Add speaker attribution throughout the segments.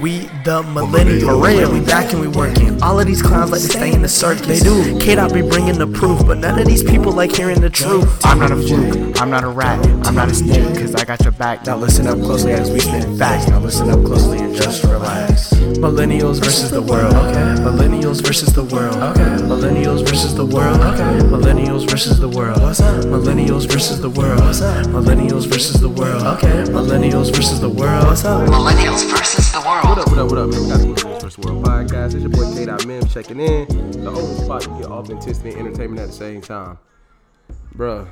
Speaker 1: We the millennials. For real, we back and we working. All of these clowns like to stay in the circus. They do. Kid, I be bringing the proof, but none of these people like hearing the truth.
Speaker 2: I'm not a fluke, I'm not a rat, I'm not a snake, cause I got your back.
Speaker 3: Now listen up closely as we spit facts. Now listen up closely and just relax.
Speaker 1: Millennials versus the world. Okay. Millennials versus the world. Okay. Millennials versus the world. Okay. Millennials versus the world. What's up? Millennials versus the world. What's up? Millennials versus the world. Okay. Millennials versus the world. What's up?
Speaker 4: Millennials versus the world.
Speaker 5: What up, what up, what up, man? We got the Millennials First World podcast. It's your boy K. Mims checking in. The only spot to get authenticity and entertainment at the same time. Bruh,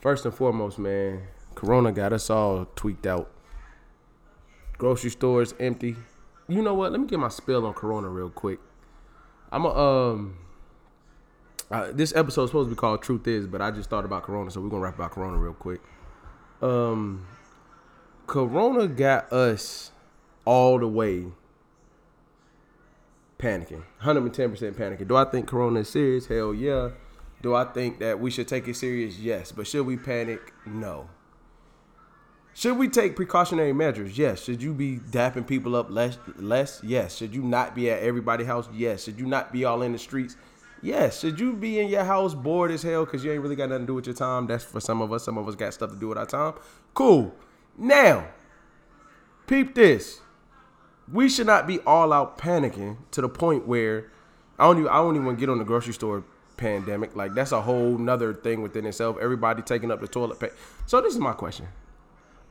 Speaker 5: first and foremost, man, Corona got us all tweaked out. Grocery stores empty. You know what? Let me get my spill on Corona real quick. I'm a um. Uh, this episode is supposed to be called "Truth Is," but I just thought about Corona, so we're gonna rap about Corona real quick. Um, Corona got us all the way panicking, 110% panicking. Do I think Corona is serious? Hell yeah. Do I think that we should take it serious? Yes. But should we panic? No. Should we take precautionary measures? Yes. Should you be dapping people up less? Less? Yes. Should you not be at everybody's house? Yes. Should you not be all in the streets? Yes. Should you be in your house bored as hell because you ain't really got nothing to do with your time? That's for some of us. Some of us got stuff to do with our time. Cool. Now, peep this. We should not be all out panicking to the point where I don't even I don't even get on the grocery store pandemic. Like that's a whole nother thing within itself. Everybody taking up the toilet paper. So this is my question.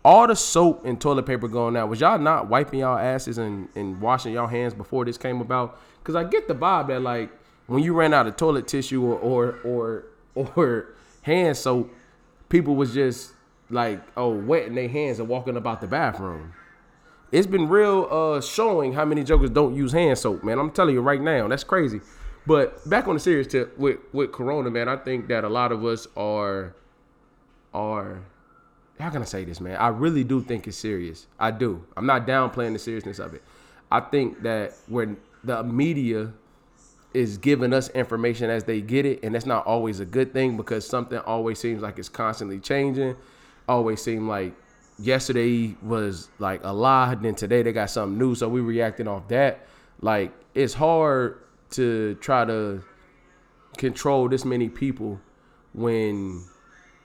Speaker 5: All the soap and toilet paper going out, was y'all not wiping y'all asses and, and washing y'all hands before this came about? Cause I get the vibe that like when you ran out of toilet tissue or or or, or hand soap, people was just like oh wetting their hands and walking about the bathroom. It's been real uh showing how many jokers don't use hand soap, man. I'm telling you right now, that's crazy. But back on the serious tip with with Corona, man, I think that a lot of us are are how can I say this, man? I really do think it's serious. I do. I'm not downplaying the seriousness of it. I think that when the media is giving us information as they get it, and that's not always a good thing because something always seems like it's constantly changing. Always seem like yesterday was like a lie, then today they got something new, so we reacting off that. Like it's hard to try to control this many people when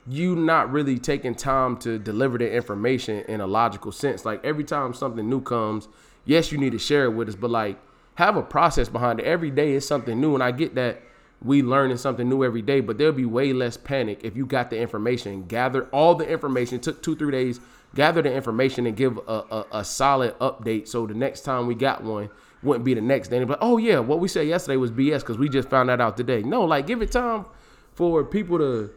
Speaker 5: you not really taking time to deliver the information in a logical sense. Like every time something new comes, yes, you need to share it with us, but like have a process behind it. Every day is something new, and I get that we learning something new every day, but there'll be way less panic if you got the information, gather all the information. Took two three days, gather the information and give a, a, a solid update. So the next time we got one, wouldn't be the next day. But oh yeah, what we said yesterday was BS because we just found that out today. No, like give it time for people to,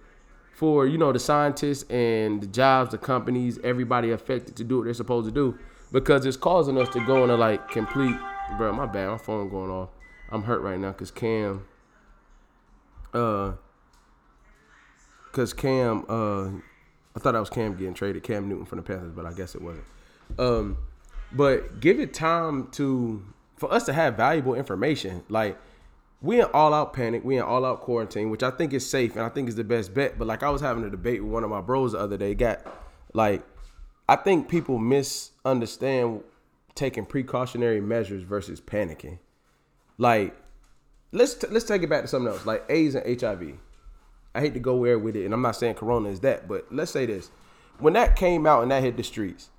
Speaker 5: for you know the scientists and the jobs, the companies, everybody affected to do what they're supposed to do because it's causing us to go into like complete. Bro, my bad, my phone going off. I'm hurt right now because Cam. Uh, because Cam, uh, I thought I was Cam getting traded, Cam Newton from the Panthers, but I guess it wasn't. Um, but give it time to for us to have valuable information. Like we in all out panic, we in all out quarantine, which I think is safe and I think is the best bet. But like I was having a debate with one of my bros the other day, got like I think people misunderstand taking precautionary measures versus panicking. Like let's t- let's take it back to something else, like AIDS and HIV. I hate to go where with it, and I'm not saying Corona is that, but let's say this: when that came out and that hit the streets,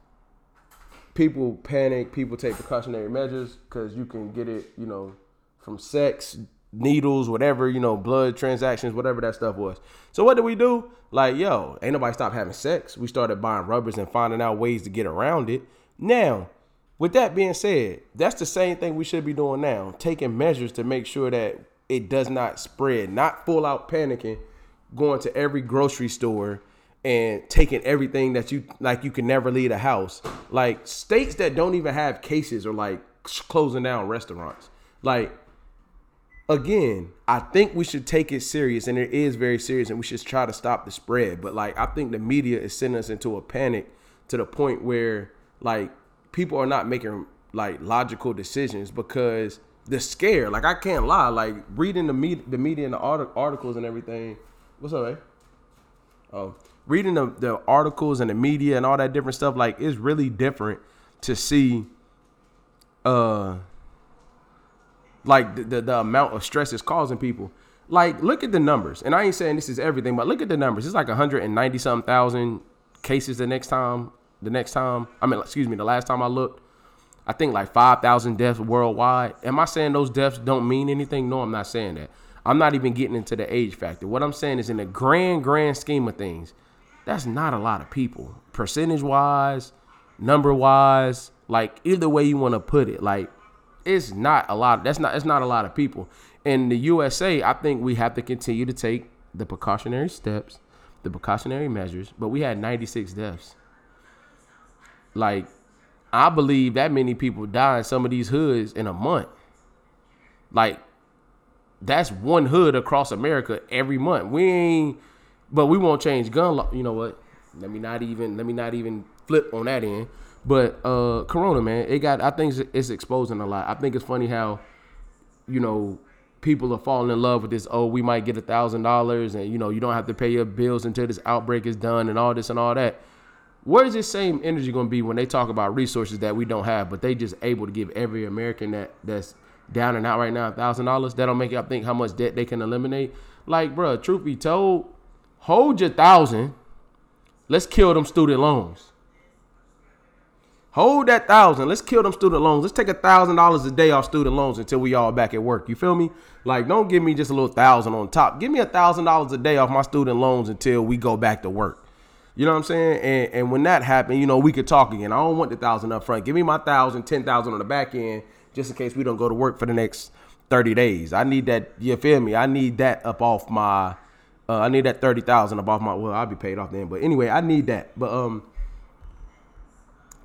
Speaker 5: people panic, people take precautionary measures because you can get it, you know, from sex, needles, whatever, you know, blood transactions, whatever that stuff was. So what did we do? Like, yo, ain't nobody stop having sex. We started buying rubbers and finding out ways to get around it. Now, with that being said, that's the same thing we should be doing now, taking measures to make sure that it does not spread, not full out panicking, going to every grocery store and taking everything that you like you can never leave a house. Like states that don't even have cases are like closing down restaurants. Like again, I think we should take it serious and it is very serious and we should try to stop the spread. But like I think the media is sending us into a panic to the point where like people are not making like logical decisions because they're scared. Like I can't lie. Like reading the media, the media and the art- articles and everything. What's up, man? Oh, reading the, the articles and the media and all that different stuff. Like it's really different to see uh like the, the, the amount of stress it's causing people. Like, look at the numbers. And I ain't saying this is everything, but look at the numbers. It's like 190 something thousand cases the next time. The next time, I mean, excuse me, the last time I looked, I think like 5,000 deaths worldwide. Am I saying those deaths don't mean anything? No, I'm not saying that. I'm not even getting into the age factor. What I'm saying is, in the grand, grand scheme of things, that's not a lot of people, percentage wise, number wise, like either way you want to put it. Like, it's not a lot. That's not. It's not a lot of people in the USA. I think we have to continue to take the precautionary steps, the precautionary measures. But we had 96 deaths. Like, I believe that many people die in some of these hoods in a month. Like, that's one hood across America every month. We ain't, but we won't change gun law. You know what? Let me not even. Let me not even flip on that end. But uh Corona, man, it got. I think it's, exposing a lot. I think it's funny how, you know, people are falling in love with this. Oh, we might get a thousand dollars, and you know, you don't have to pay your bills until this outbreak is done, and all this and all that. Where is this same energy going to be when they talk about resources that we don't have, but they just able to give every American that that's down and out right now thousand dollars? That don't make y'all think how much debt they can eliminate. Like, bro, truth be told, hold your thousand. Let's kill them student loans. Hold that thousand. Let's kill them student loans. Let's take a thousand dollars a day off student loans until we all back at work. You feel me? Like, don't give me just a little thousand on top. Give me a thousand dollars a day off my student loans until we go back to work. You know what I'm saying? And and when that happened, you know, we could talk again. I don't want the thousand up front. Give me my thousand, ten thousand on the back end, just in case we don't go to work for the next 30 days. I need that, you feel me? I need that up off my uh, I need that thirty thousand up off my well, I'll be paid off then. But anyway, I need that. But um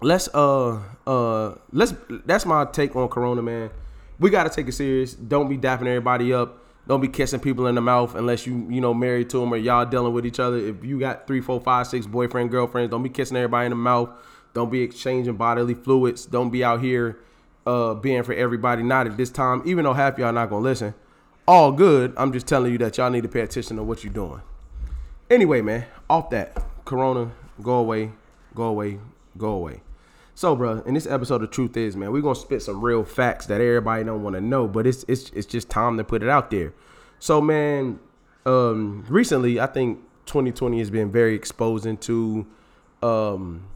Speaker 5: let's uh uh let's that's my take on corona man we got to take it serious don't be dapping everybody up don't be kissing people in the mouth unless you you know married to them or y'all dealing with each other. If you got three four five six boyfriend girlfriends don't be kissing everybody in the mouth. Don't be exchanging bodily fluids. Don't be out here uh being for everybody. Not at this time. Even though half y'all not gonna listen. All good. I'm just telling you that y'all need to pay attention to what you're doing. Anyway man off that. Corona go away. Go away. Go away so, bro, in this episode, the truth is, man, we're gonna spit some real facts that everybody don't want to know, but it's it's it's just time to put it out there. So, man, um, recently, I think 2020 has been very exposing to, um,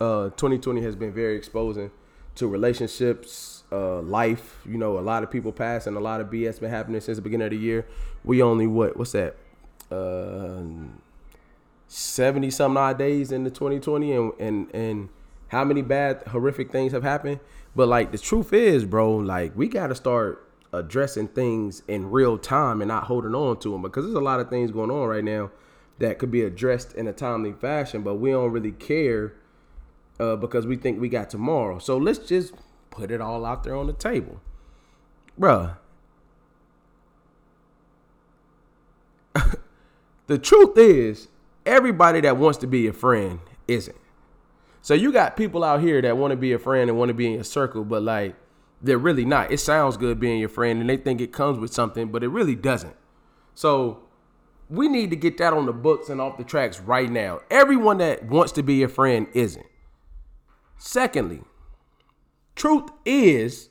Speaker 5: uh, 2020 has been very exposing to relationships, uh, life. You know, a lot of people passing, a lot of BS been happening since the beginning of the year. We only what? What's that? Uh, 70 some odd days into 2020, and and and how many bad horrific things have happened. But like the truth is bro like we got to start addressing things in real time and not holding on to them because there's a lot of things going on right now that could be addressed in a timely fashion but we don't really care uh, because we think we got tomorrow. So let's just put it all out there on the table. Bruh. The truth is everybody that wants to be a friend isn't so you got people out here that want to be a friend and want to be in your circle, but like they're really not. It sounds good being your friend and they think it comes with something, but it really doesn't. So we need to get that on the books and off the tracks right now. Everyone that wants to be your friend isn't. Secondly, truth is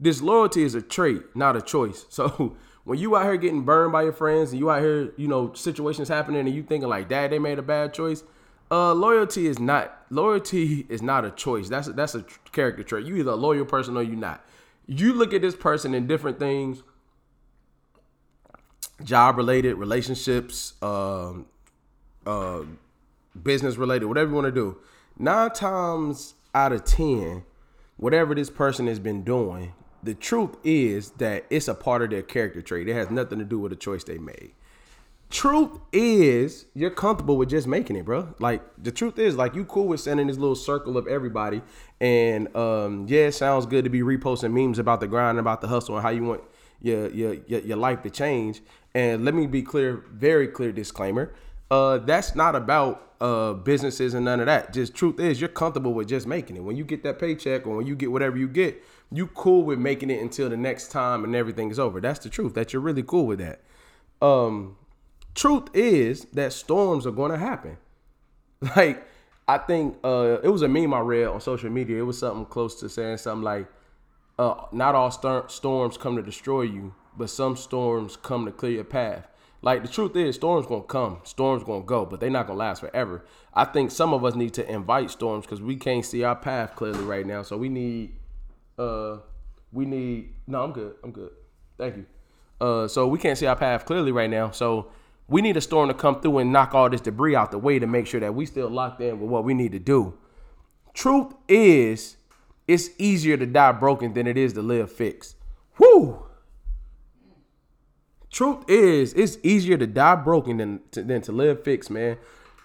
Speaker 5: disloyalty is a trait, not a choice. So when you out here getting burned by your friends and you out here, you know, situations happening and you thinking like, dad, they made a bad choice, uh, loyalty is not loyalty is not a choice. That's a, that's a character trait. You either a loyal person or you're not. You look at this person in different things, job related, relationships, um, uh, business related, whatever you want to do. Nine times out of ten, whatever this person has been doing, the truth is that it's a part of their character trait. It has nothing to do with a choice they made truth is you're comfortable with just making it, bro. Like the truth is, like you cool with sending this little circle of everybody, and um, yeah, it sounds good to be reposting memes about the grind, about the hustle, and how you want your your your, your life to change. And let me be clear, very clear disclaimer. Uh, that's not about uh businesses and none of that. Just truth is, you're comfortable with just making it. When you get that paycheck or when you get whatever you get, you cool with making it until the next time and everything is over. That's the truth. That you're really cool with that. Um, truth is that storms are going to happen. Like I think uh, it was a meme I read on social media. It was something close to saying something like, uh, "Not all stor- storms come to destroy you, but some storms come to clear your path." Like the truth is, storms gonna come, storms gonna go, but they're not gonna last forever. I think some of us need to invite storms because we can't see our path clearly right now. So we need, uh, we need. No, I'm good. I'm good. Thank you. Uh, so we can't see our path clearly right now. So we need a storm to come through and knock all this debris out the way to make sure that we still locked in with what we need to do. Truth is, it's easier to die broken than it is to live fixed. Whoo! Truth is, it's easier to die broken than to, than to live fixed, man.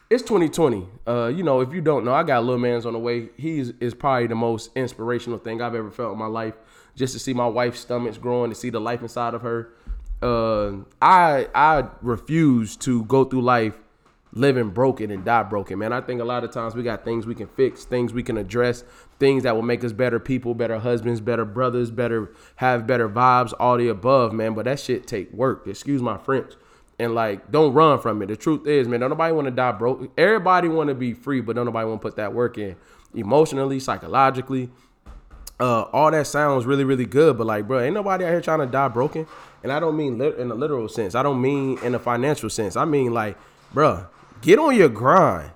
Speaker 5: It's 2020. Uh, you know, if you don't know, I got little man's on the way. He's is probably the most inspirational thing I've ever felt in my life. Just to see my wife's stomachs growing, to see the life inside of her. Uh, I I refuse to go through life living broken and die broken, man. I think a lot of times we got things we can fix, things we can address, things that will make us better people, better husbands, better brothers, better have better vibes, all the above, man. But that shit take work. Excuse my French. And like, don't run from it. The truth is, man, don't nobody want to die broke. Everybody want to be free, but don't nobody want to put that work in emotionally, psychologically. Uh, all that sounds really, really good, but like, bro, ain't nobody out here trying to die broken. And I don't mean in a literal sense. I don't mean in a financial sense. I mean like, bro, get on your grind.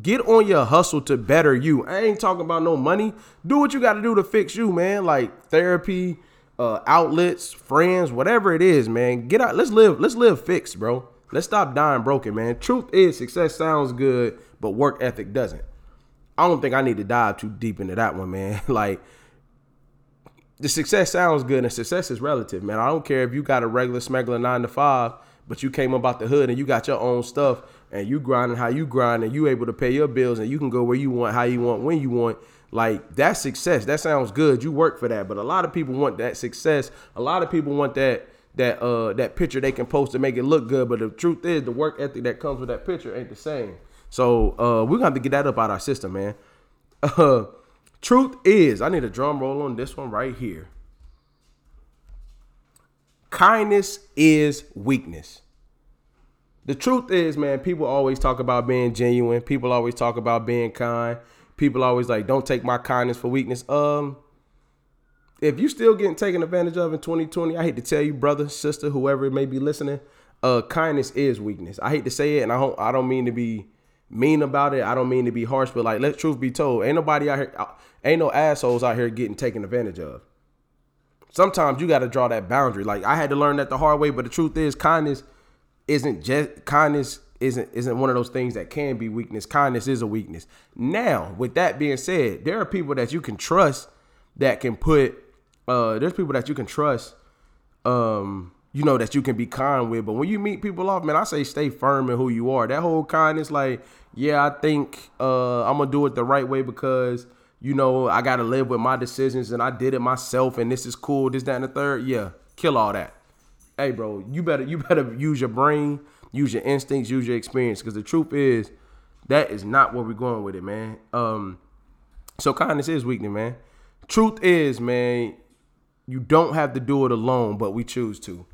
Speaker 5: Get on your hustle to better you. I ain't talking about no money. Do what you got to do to fix you, man. Like therapy, uh, outlets, friends, whatever it is, man. Get out. Let's live. Let's live fixed, bro. Let's stop dying broken, man. Truth is, success sounds good, but work ethic doesn't. I don't think I need to dive too deep into that one, man. like the success sounds good and success is relative, man. I don't care if you got a regular smuggler nine to five, but you came about the hood and you got your own stuff and you grinding how you grind and you able to pay your bills and you can go where you want, how you want, when you want. Like that's success. That sounds good. You work for that. But a lot of people want that success. A lot of people want that that uh that picture they can post to make it look good. But the truth is the work ethic that comes with that picture ain't the same. So uh we're gonna have to get that up out our system, man. Uh Truth is, I need a drum roll on this one right here. Kindness is weakness. The truth is, man, people always talk about being genuine. People always talk about being kind. People always like, don't take my kindness for weakness. Um, if you still getting taken advantage of in 2020, I hate to tell you, brother, sister, whoever may be listening, uh, kindness is weakness. I hate to say it, and I don't, I don't mean to be mean about it. I don't mean to be harsh, but like, let truth be told, ain't nobody out here, uh, ain't no assholes out here getting taken advantage of. Sometimes you got to draw that boundary. Like I had to learn that the hard way, but the truth is, kindness isn't just kindness isn't isn't one of those things that can be weakness. Kindness is a weakness. Now, with that being said, there are people that you can trust that can put. Uh, there's people that you can trust. Um, you know that you can be kind with. But when you meet people off, man, I say stay firm in who you are. That whole kindness, like, yeah, I think uh, I'm gonna do it the right way because you know I gotta live with my decisions and I did it myself and this is cool. This, that, and the third. Yeah, kill all that. Hey, bro, you better you better use your brain, use your instincts, use your experience. Because the truth is, that is not where we're going with it, man. Um, so kindness is weakness, man. Truth is, man, you don't have to do it alone, but we choose to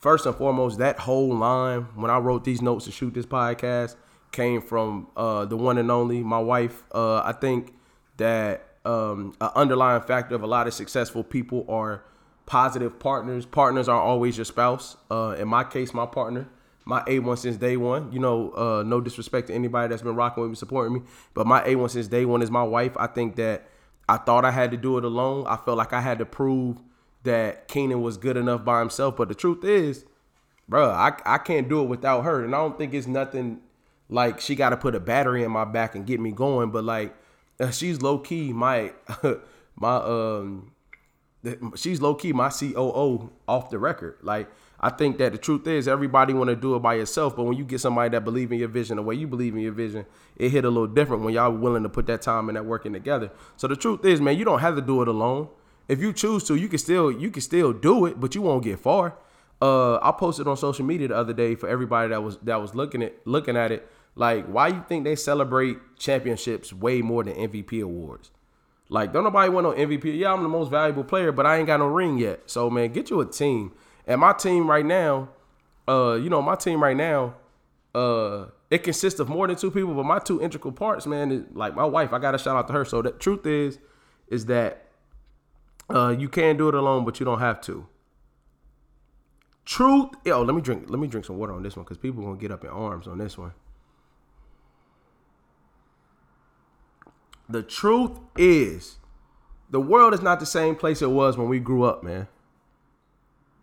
Speaker 5: first and foremost, that whole line when I wrote these notes to shoot this podcast came from uh, the one and only my wife. Uh, I think that um, an underlying factor of a lot of successful people are positive partners. Partners aren't always your spouse. Uh, in my case, my partner, my A1 since day one. You know, uh, no disrespect to anybody that's been rocking with me, supporting me, but my A1 since day one is my wife. I think that I thought I had to do it alone. I felt like I had to prove that Keenan was good enough by himself. But the truth is, bro, I, I can't do it without her. And I don't think it's nothing like she got to put a battery in my back and get me going. But like, uh, she's low key my my um, she's low key my COO off the record. Like, I think that the truth is everybody want to do it by yourself, but when you get somebody that believe in your vision the way you believe in your vision, it hit a little different when y'all willing to put that time and that working together. So the truth is, man, you don't have to do it alone if you choose to, you can still you can still do it, but you won't get far. Uh, I posted on social media the other day for everybody that was that was looking at looking at it. Like, why you think they celebrate championships way more than MVP awards? Like, don't nobody want no MVP. Yeah, I'm the most valuable player, but I ain't got no ring yet. So, man, get you a team. And my team right now, uh, you know, my team right now, uh, it consists of more than two people, but my two integral parts, man, is like my wife. I got to shout out to her. So the truth is, is that uh, you can do it alone, but you don't have to. Truth. Yo, let me drink. Let me drink some water on this one because people gonna get up in arms on this one. The truth is, the world is not the same place it was when we grew up, man.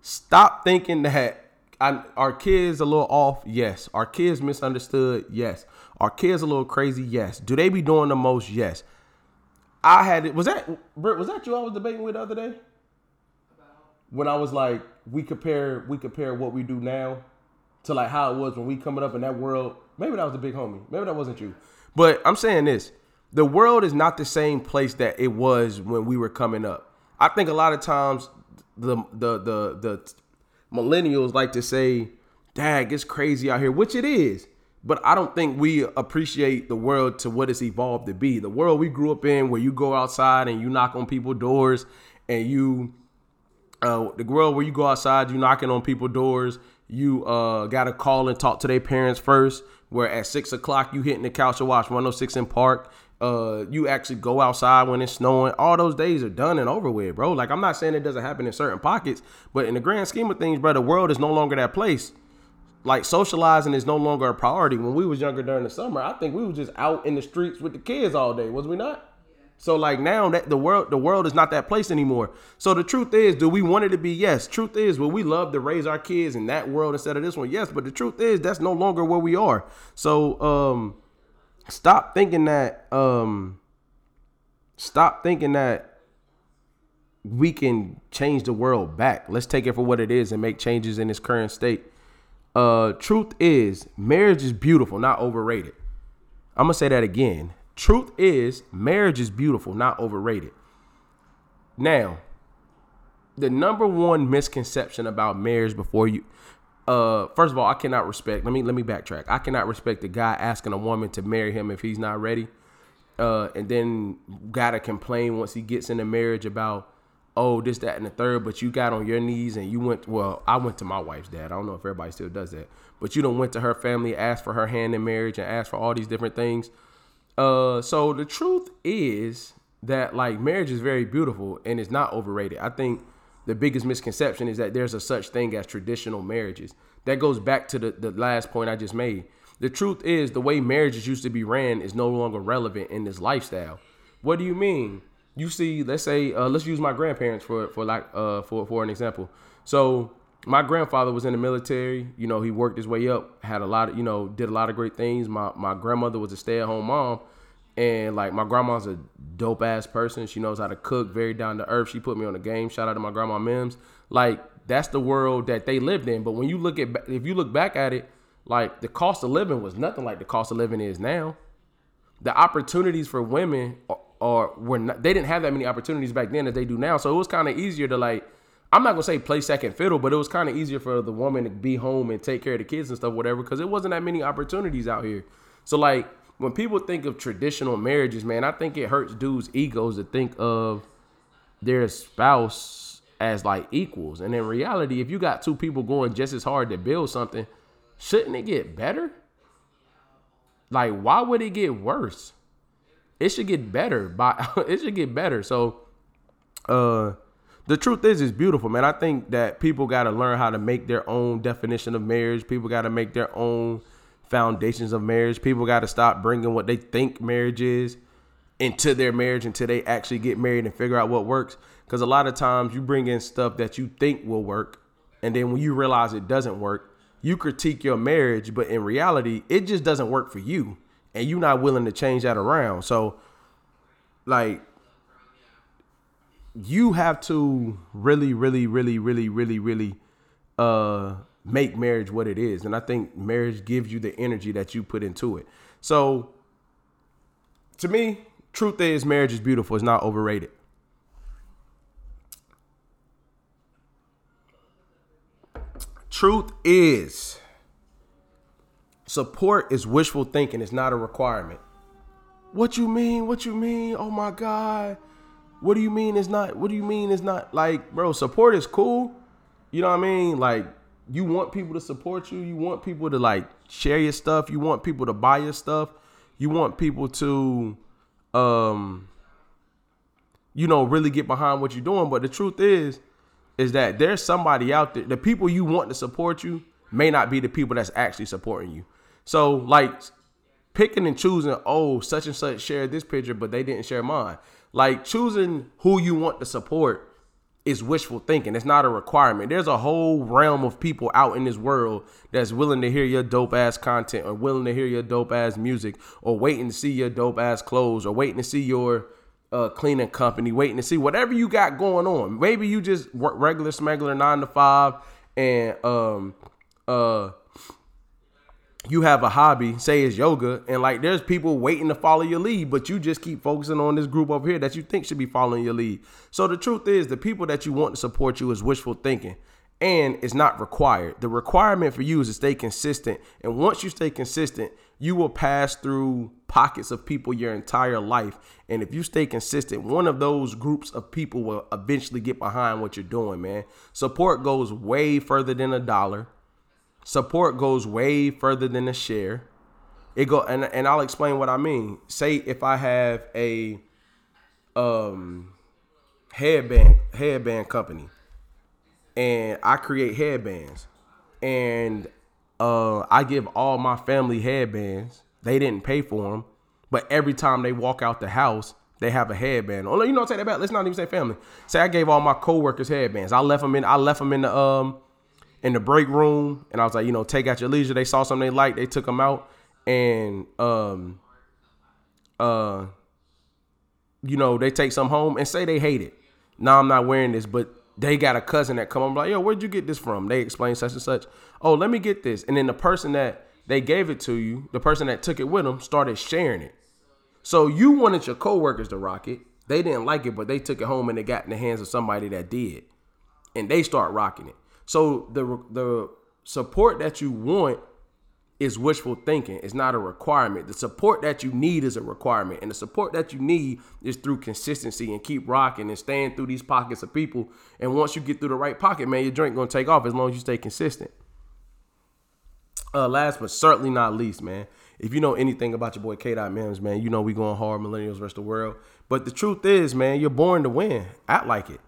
Speaker 5: Stop thinking that I, our kids a little off. Yes. Our kids misunderstood. Yes. Our kids a little crazy. Yes. Do they be doing the most? Yes. I had it. Was that Britt, was that you I was debating with the other day? When I was like, we compare we compare what we do now to like how it was when we coming up in that world. Maybe that was the big homie. Maybe that wasn't you. But I'm saying this: the world is not the same place that it was when we were coming up. I think a lot of times the the the the millennials like to say, "Dad, it's crazy out here," which it is. But I don't think we appreciate the world to what it's evolved to be. The world we grew up in, where you go outside and you knock on people's doors, and you, uh, the world where you go outside, you knocking on people's doors, you uh, got to call and talk to their parents first. Where at six o'clock you hitting the couch to watch 106 & Park. Uh, you actually go outside when it's snowing. All those days are done and over with, bro. Like I'm not saying it doesn't happen in certain pockets, but in the grand scheme of things, bro, the world is no longer that place like socializing is no longer a priority. When we was younger during the summer, I think we was just out in the streets with the kids all day, was we not? So like now that the world the world is not that place anymore. So the truth is, do we want it to be? Yes. Truth is, will we love to raise our kids in that world instead of this one? Yes. But the truth is, that's no longer where we are. So um, stop thinking that um, stop thinking that we can change the world back. Let's take it for what it is and make changes in its current state uh, truth is, marriage is beautiful, not overrated. I'm gonna say that again. Truth is, marriage is beautiful, not overrated. Now, the number one misconception about marriage before you, uh, first of all, I cannot respect. Let me let me backtrack. I cannot respect the guy asking a woman to marry him if he's not ready, uh, and then gotta complain once he gets into marriage about oh, this, that, and the third, but you got on your knees and you went, well, I went to my wife's dad. I don't know if everybody still does that, but you don't went to her family, asked for her hand in marriage and asked for all these different things. Uh, so the truth is that like marriage is very beautiful and it's not overrated. I think the biggest misconception is that there's a such thing as traditional marriages. That goes back to the, the last point I just made. The truth is the way marriages used to be ran is no longer relevant in this lifestyle. What do you mean? You see, let's say, uh, let's use my grandparents for for like uh for for an example. So my grandfather was in the military. You know, he worked his way up, had a lot of, you know, did a lot of great things. My my grandmother was a stay at home mom, and like my grandma's a dope ass person. She knows how to cook, very down to earth. She put me on the game. Shout out to my grandma Mims. Like that's the world that they lived in. But when you look at, if you look back at it, like the cost of living was nothing like the cost of living is now. The opportunities for women or were not, they didn't have that many opportunities back then as they do now. So it was kind of easier to like I'm not gonna say play second fiddle, but it was kind of easier for the woman to be home and take care of the kids and stuff, whatever, because it wasn't that many opportunities out here. So like when people think of traditional marriages, man, I think it hurts dudes' egos to think of their spouse as like equals. And in reality, if you got two people going just as hard to build something, shouldn't it get better? Like, why would it get worse? It should get better. By it should get better. So, uh, the truth is, it's beautiful, man. I think that people got to learn how to make their own definition of marriage. People got to make their own foundations of marriage. People got to stop bringing what they think marriage is into their marriage until they actually get married and figure out what works. Because a lot of times you bring in stuff that you think will work, and then when you realize it doesn't work, you critique your marriage, but in reality, it just doesn't work for you and you're not willing to change that around. So, like, you have to really, really, really, really, really, really uh make marriage what it is. And I think marriage gives you the energy that you put into it. So to me, truth is marriage is beautiful. It's not overrated. Truth is Support is wishful thinking. It's not a requirement. What you mean? What you mean? Oh my God. What do you mean it's not? What do you mean it's not? Like, bro, support is cool. You know what I mean? Like, you want people to support you. You want people to like share your stuff. You want people to buy your stuff. You want people to, um, you know, really get behind what you're doing. But the truth is, is that there's somebody out there. The people you want to support you may not be the people that's actually supporting you. So like picking and choosing, oh, such and such shared this picture, but they didn't share mine. Like choosing who you want to support is wishful thinking. It's not a requirement. There's a whole realm of people out in this world that's willing to hear your dope ass content or willing to hear your dope ass music or waiting to see your dope ass clothes or waiting to see your uh, cleaning company, waiting to see whatever you got going on. Maybe you just work regular smuggler nine to five and um uh you have a hobby, say it's yoga, and like there's people waiting to follow your lead, but you just keep focusing on this group over here that you think should be following your lead. So the truth is, the people that you want to support you is wishful thinking, and it's not required. The requirement for you is to stay consistent, and once you stay consistent, you will pass through pockets of people your entire life. And if you stay consistent, one of those groups of people will eventually get behind what you're doing, man. Support goes way further than a dollar support goes way further than a share. It go and and I'll explain what I mean. Say if I have a um headband headband company and I create headbands and uh I give all my family headbands. They didn't pay for them, but every time they walk out the house, they have a headband. Oh, you know, take that back. Let's not even say family. Say I gave all my coworkers headbands. I left them in. I left them in the um in the break room, and I was like, you know, take out your leisure. They saw something they liked, they took them out, and um, uh, you know, they take some home and say they hate it. Now I'm not wearing this, but they got a cousin that come on like, yo, where'd you get this from? They explain such and such. Oh, let me get this, and then the person that they gave it to you, the person that took it with them, started sharing it. So you wanted your coworkers to rock it. They didn't like it, but they took it home and it got in the hands of somebody that did, and they start rocking it. So the the support that you want is wishful thinking. It's not a requirement. The support that you need is a requirement. And the support that you need is through consistency and keep rocking and staying through these pockets of people. And once you get through the right pocket, man, your drink gonna take off as long as you stay consistent. Uh, last but certainly not least, man. If you know anything about your boy K. Mims, man, you know we going hard, millennials versus the world. But the truth is, man, you're born to win. Act like it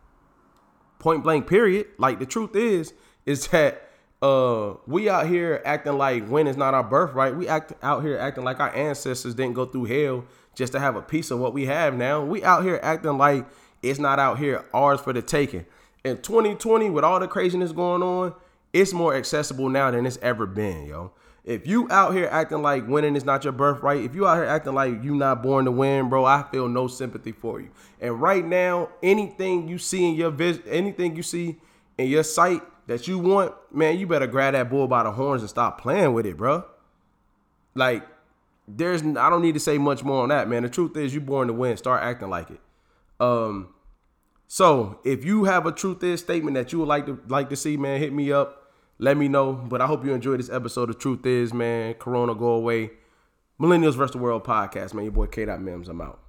Speaker 5: point blank period. Like the truth is is that uh we out here acting like when is not our birthright we act out here acting like our ancestors didn't go through hell just to have a piece of what we have now. We out here acting like it's not out here ours for the taking. In 2020 with all the craziness going on it's more accessible now than it's ever been yo if you out here acting like winning is not your birthright, if you out here acting like you not born to win, bro, I feel no sympathy for you. And right now, anything you see in your vision, anything you see in your sight that you want, man, you better grab that bull by the horns and stop playing with it, bro. Like, there's I don't need to say much more on that, man. The truth is you born to win. Start acting like it. Um, so if you have a truth is statement that you would like to like to see, man, hit me up let me know. But I hope you enjoyed this episode The Truth Is, man. Corona go away. Millennials vs. the World podcast, man. Your boy K. Mims. I'm out.